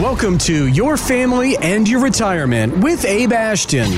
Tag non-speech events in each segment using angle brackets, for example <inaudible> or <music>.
Welcome to Your Family and Your Retirement with Abe Ashton.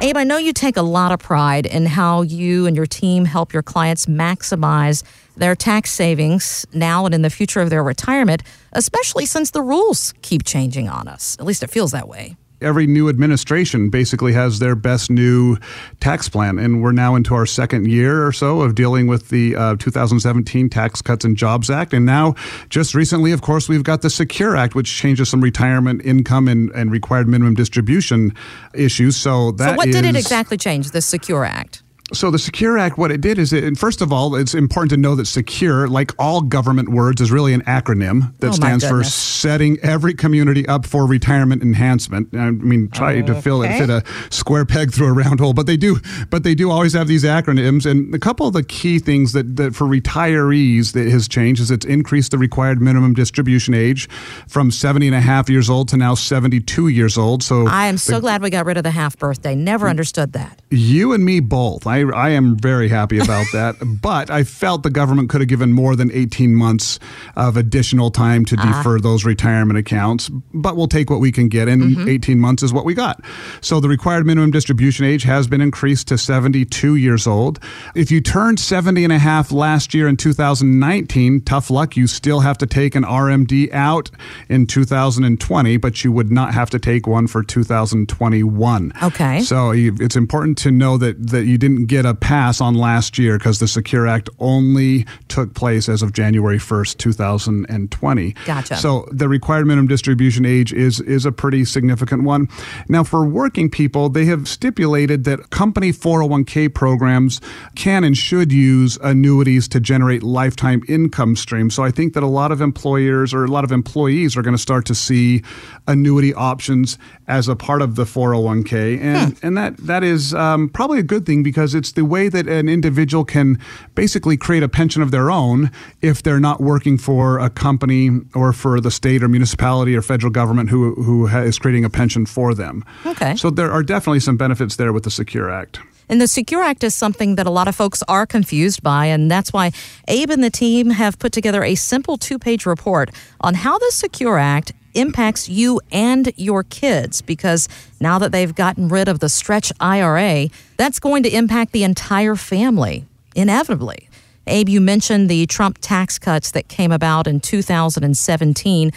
Abe, I know you take a lot of pride in how you and your team help your clients maximize their tax savings now and in the future of their retirement, especially since the rules keep changing on us. At least it feels that way every new administration basically has their best new tax plan. And we're now into our second year or so of dealing with the uh, 2017 Tax Cuts and Jobs Act. And now, just recently, of course, we've got the Secure Act, which changes some retirement income and, and required minimum distribution issues. So that So, what is, did it exactly change, the Secure Act? So the Secure Act, what it did is, it, first of all, it's important to know that secure, like all government words, is really an acronym that Oh, stands for setting every community up for retirement enhancement. I mean, try to fill it, fit a square peg through a round hole, but they do, but they do always have these acronyms. And a couple of the key things that, that for retirees that has changed is it's increased the required minimum distribution age from 70 and a half years old to now 72 years old. So I am so glad we got rid of the half birthday. Never mm. understood that. you and me both. I, I am very happy about that. <laughs> But I felt the government could have given more than 18 months of additional time to ah. defer those retirement accounts. But we'll take what we can get, and mm-hmm. 18 months is what we got. So the required minimum distribution age has been increased to 72 years old. If you turned 70 and a half last year in 2019, tough luck, you still have to take an RMD out in 2020, but you would not have to take one for 2021. Okay. So it's important to know that, that you didn't get a pass on last year because the Secure Act only took place as of January 1st, 2020. Gotcha. So the required minimum distribution age is, is a pretty significant one. Now, for working people, they have stipulated that company 401k programs can and should use annuities to generate lifetime income streams. So I think that a lot of employers or a lot of employees are going to start to see annuity options as a part of the 401k. And, and that, that is um, probably a good thing because it's the way that an individual can basically create a pension of their own if they're not working for a company or for the state or municipality or federal government who, who ha- is creating a pension for them. Okay. So there are definitely some benefits there with the Secure Act. And the Secure Act is something that a lot of folks are confused by, and that's why Abe and the team have put together a simple two page report on how the Secure Act impacts you and your kids because now that they've gotten rid of the stretch IRA, that's going to impact the entire family, inevitably. Abe, you mentioned the Trump tax cuts that came about in 2017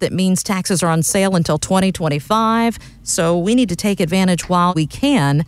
that means taxes are on sale until 2025. So we need to take advantage while we can.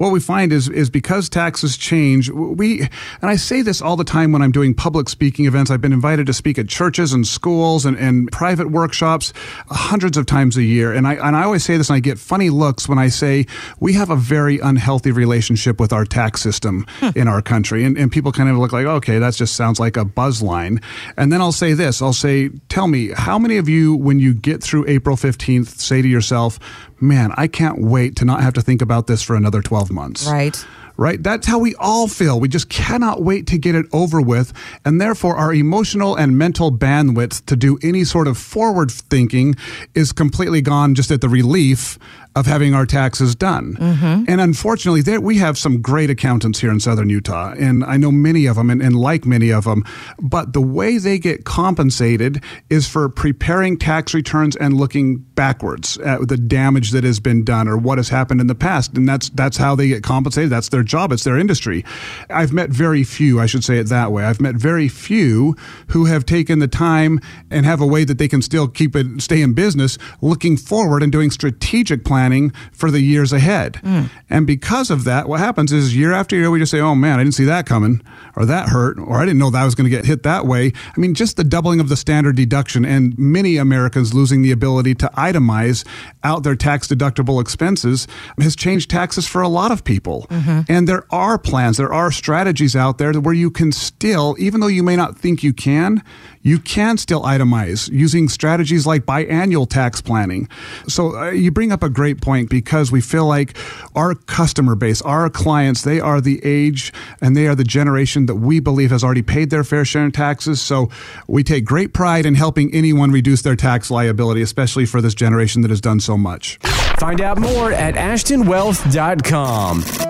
What we find is is because taxes change we and i say this all the time when i'm doing public speaking events. I've been invited to speak at churches and schools and, and private workshops hundreds of times a year. And i and i always say this and i get funny looks when i say we have a very unhealthy relationship with our tax system hmm. in our country. And, and people kind of look like okay that just sounds like a buzz line. And then i'll say this i'll say tell me how many of you when you get through april 15th say to yourself man i can't wait to not have to think about this for another 12 months Right. Right? That's how we all feel. We just cannot wait to get it over with. And therefore, our emotional and mental bandwidth to do any sort of forward thinking is completely gone just at the relief of having our taxes done. Mm-hmm. And unfortunately, there, we have some great accountants here in Southern Utah, and I know many of them and, and like many of them. But the way they get compensated is for preparing tax returns and looking backwards at the damage that has been done or what has happened in the past. And that's that's how they get compensated. That's their job. It's their industry. I've met very few, I should say it that way. I've met very few who have taken the time and have a way that they can still keep it stay in business looking forward and doing strategic planning for the years ahead. Hmm. And because of that, what happens is year after year we just say, "Oh man, I didn't see that coming," or "That hurt," or "I didn't know that was going to get hit that way." I mean, just the doubling of the standard deduction and many Americans losing the ability to itemize out their tax deductible expenses has changed taxes for a lot of people. Mm-hmm. And there are plans, there are strategies out there where you can still, even though you may not think you can, you can still itemize using strategies like biannual tax planning. So uh, you bring up a great point because we feel like our customer base, our clients, they are the age and they are the generation that we believe has already paid their fair share in taxes. So we take great pride in helping anyone reduce their tax liability, especially for this generation that has done so much. Find out more at ashtonwealth.com.